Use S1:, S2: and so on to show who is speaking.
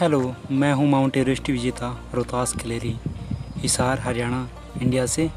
S1: Hello मैं हूँ Mount Everest विजेता रोहतास कलेरी हिसार हरियाणा इंडिया से।